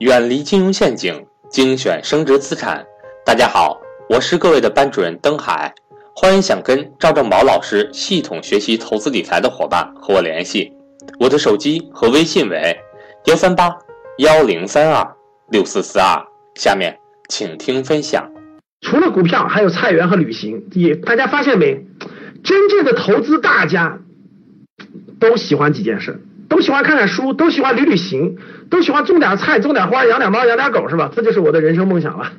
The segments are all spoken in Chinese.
远离金融陷阱，精选升值资产。大家好，我是各位的班主任登海，欢迎想跟赵正宝老师系统学习投资理财的伙伴和我联系，我的手机和微信为幺三八幺零三二六四四二。下面请听分享。除了股票，还有菜园和旅行。也大家发现没？真正的投资大家都喜欢几件事。都喜欢看看书，都喜欢旅旅行，都喜欢种点菜、种点花、养点猫、养点狗，是吧？这就是我的人生梦想了，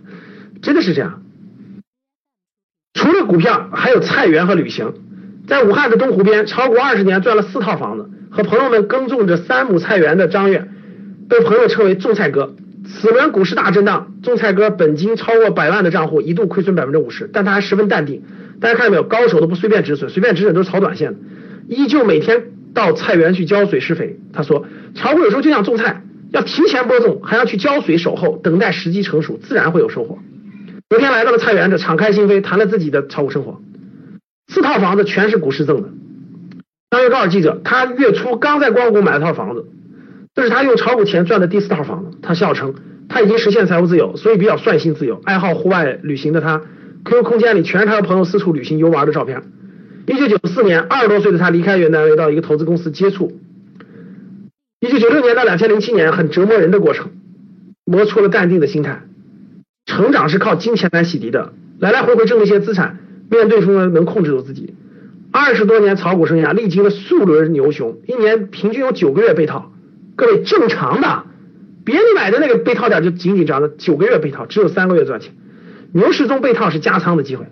真的是这样。除了股票，还有菜园和旅行。在武汉的东湖边，超过二十年赚了四套房子，和朋友们耕种着三亩菜园的张悦，被朋友称为种菜哥。此轮股市大震荡，种菜哥本金超过百万的账户一度亏损百分之五十，但他还十分淡定。大家看到没有？高手都不随便止损，随便止损都是炒短线的，依旧每天。到菜园去浇水施肥，他说炒股有时候就像种菜，要提前播种，还要去浇水守候，等待时机成熟，自然会有收获。昨天来到了菜园子，敞开心扉谈了自己的炒股生活，四套房子全是股市赠的。张悦告诉记者，他月初刚在光谷买了套房子，这是他用炒股钱赚的第四套房子。他笑称他已经实现财务自由，所以比较率性自由，爱好户外旅行的他，QQ 空间里全是他和朋友四处旅行游玩的照片。一九九四年，二十多岁的他离开原单位，到一个投资公司接触。一九九六年到两千零七年，很折磨人的过程，磨出了淡定的心态。成长是靠金钱来洗涤的，来来回回挣了一些资产，面对风呢能控制住自己。二十多年炒股生涯，历经了数轮牛熊，一年平均有九个月被套。各位正常的，别人买的那个被套点就紧紧张的，九个月被套，只有三个月赚钱。牛市中被套是加仓的机会。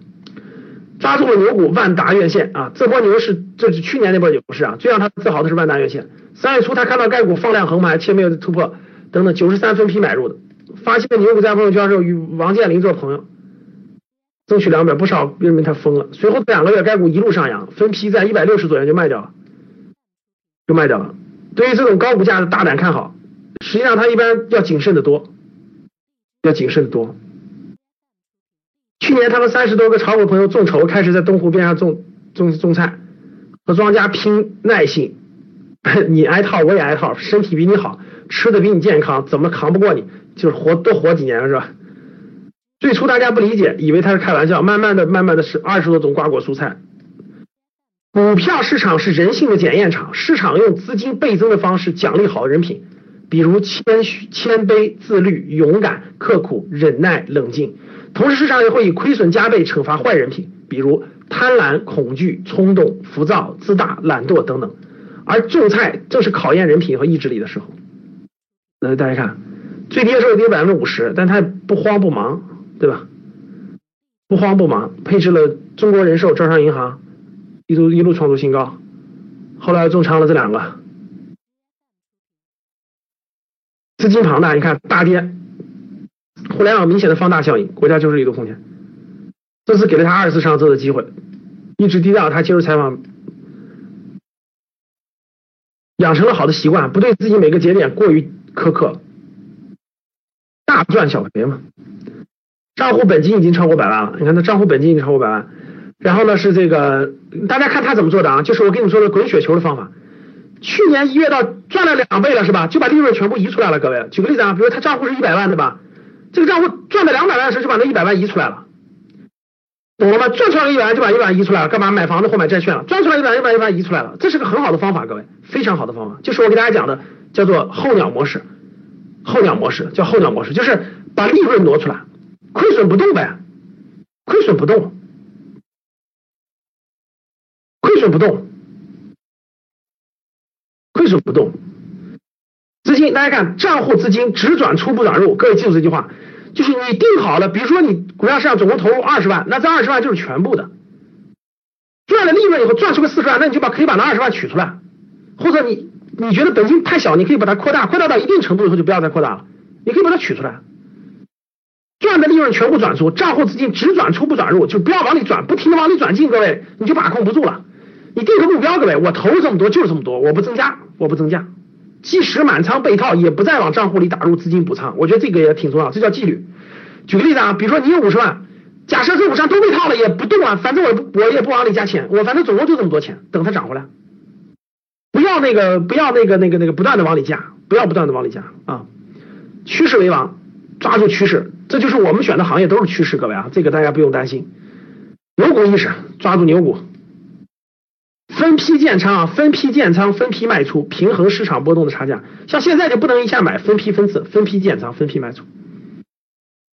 抓住了牛股，万达院线啊！这波牛市，这是去年那波牛市啊！最让他自豪的是万达院线。三月初，他看到该股放量横盘，且没有突破，等等，九十三分批买入的。发现牛股在朋友圈时候，与王健林做朋友，争取两百，不少认为他疯了。随后两个月，该股一路上扬，分批在一百六十左右就卖掉了，就卖掉了。对于这种高股价的大胆看好，实际上他一般要谨慎的多，要谨慎的多。去年他们三十多个炒股朋友众筹，开始在东湖边上种种种菜，和庄家拼耐性。你挨套我也挨套，身体比你好，吃的比你健康，怎么扛不过你？就是活多活几年了是吧？最初大家不理解，以为他是开玩笑，慢慢的、慢慢的是二十多种瓜果蔬菜。股票市场是人性的检验场，市场用资金倍增的方式奖励好人品，比如谦虚、谦卑、自律、勇敢、刻苦、忍耐、冷静。同时，市场也会以亏损加倍惩罚坏人品，比如贪婪、恐惧、冲动、浮躁、自大、懒惰等等。而种菜正是考验人品和意志力的时候。那大家看，最低的时候跌百分之五十，但他不慌不忙，对吧？不慌不忙，配置了中国人寿、招商银行，一路一路创出新高。后来重仓了这两个，资金庞大，你看大跌。互联网明显的放大效应，国家就是一度空前。这次给了他二次上车的机会，一直低调，他接受采访，养成了好的习惯，不对自己每个节点过于苛刻，大赚小赔嘛。账户本金已经超过百万了，你看他账户本金已经超过百万。然后呢是这个，大家看他怎么做的啊？就是我跟你们说的滚雪球的方法。去年一月到赚了两倍了是吧？就把利润全部移出来了。各位，举个例子啊，比如他账户是一百万对吧？这个账户赚了两百万的时候，就把那一百万移出来了，懂了吗？赚出来一百万就把一百万移出来了，干嘛买房子或买债券了？赚出来一百万就把一百万移出来了，这是个很好的方法，各位，非常好的方法，就是我给大家讲的，叫做候鸟模式，候鸟模式叫候鸟模式，就是把利润挪出来，亏损不动呗，亏损不动，亏损不动，亏损不动。资金，大家看账户资金只转出不转入，各位记住这句话，就是你定好了，比如说你股票市场总共投入二十万，那这二十万就是全部的，赚了利润以后赚出个四十万，那你就把可以把那二十万取出来，或者你你觉得本金太小，你可以把它扩大，扩大到一定程度以后就不要再扩大了，你可以把它取出来，赚的利润全部转出，账户资金只转出不转入，就不要往里转，不停的往里转进，各位你就把控不住了，你定个目标，各位我投入这么多就是这么多，我不增加，我不增加。即使满仓被套，也不再往账户里打入资金补仓，我觉得这个也挺重要，这叫纪律。举个例子啊，比如说你有五十万，假设这五十万都被套了，也不动啊，反正我我也不往里加钱，我反正总共就这么多钱，等它涨回来，不要那个不要那个那个那个不断的往里加，不要不断的往里加啊。趋势为王，抓住趋势，这就是我们选的行业都是趋势，各位啊，这个大家不用担心。牛股意识，抓住牛股，分批建仓啊，分批建仓，分批卖出，平衡市场波动的差价。像现在就不能一下买，分批分次，分批建仓，分批卖出。